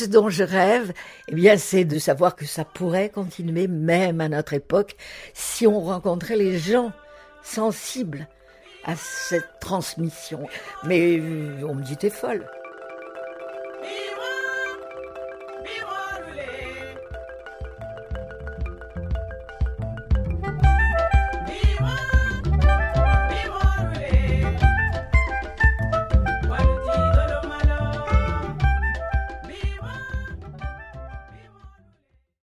ce dont je rêve, eh bien, c'est de savoir que ça pourrait continuer même à notre époque si on rencontrait les gens sensibles à cette transmission. Mais euh, on me dit t'es folle.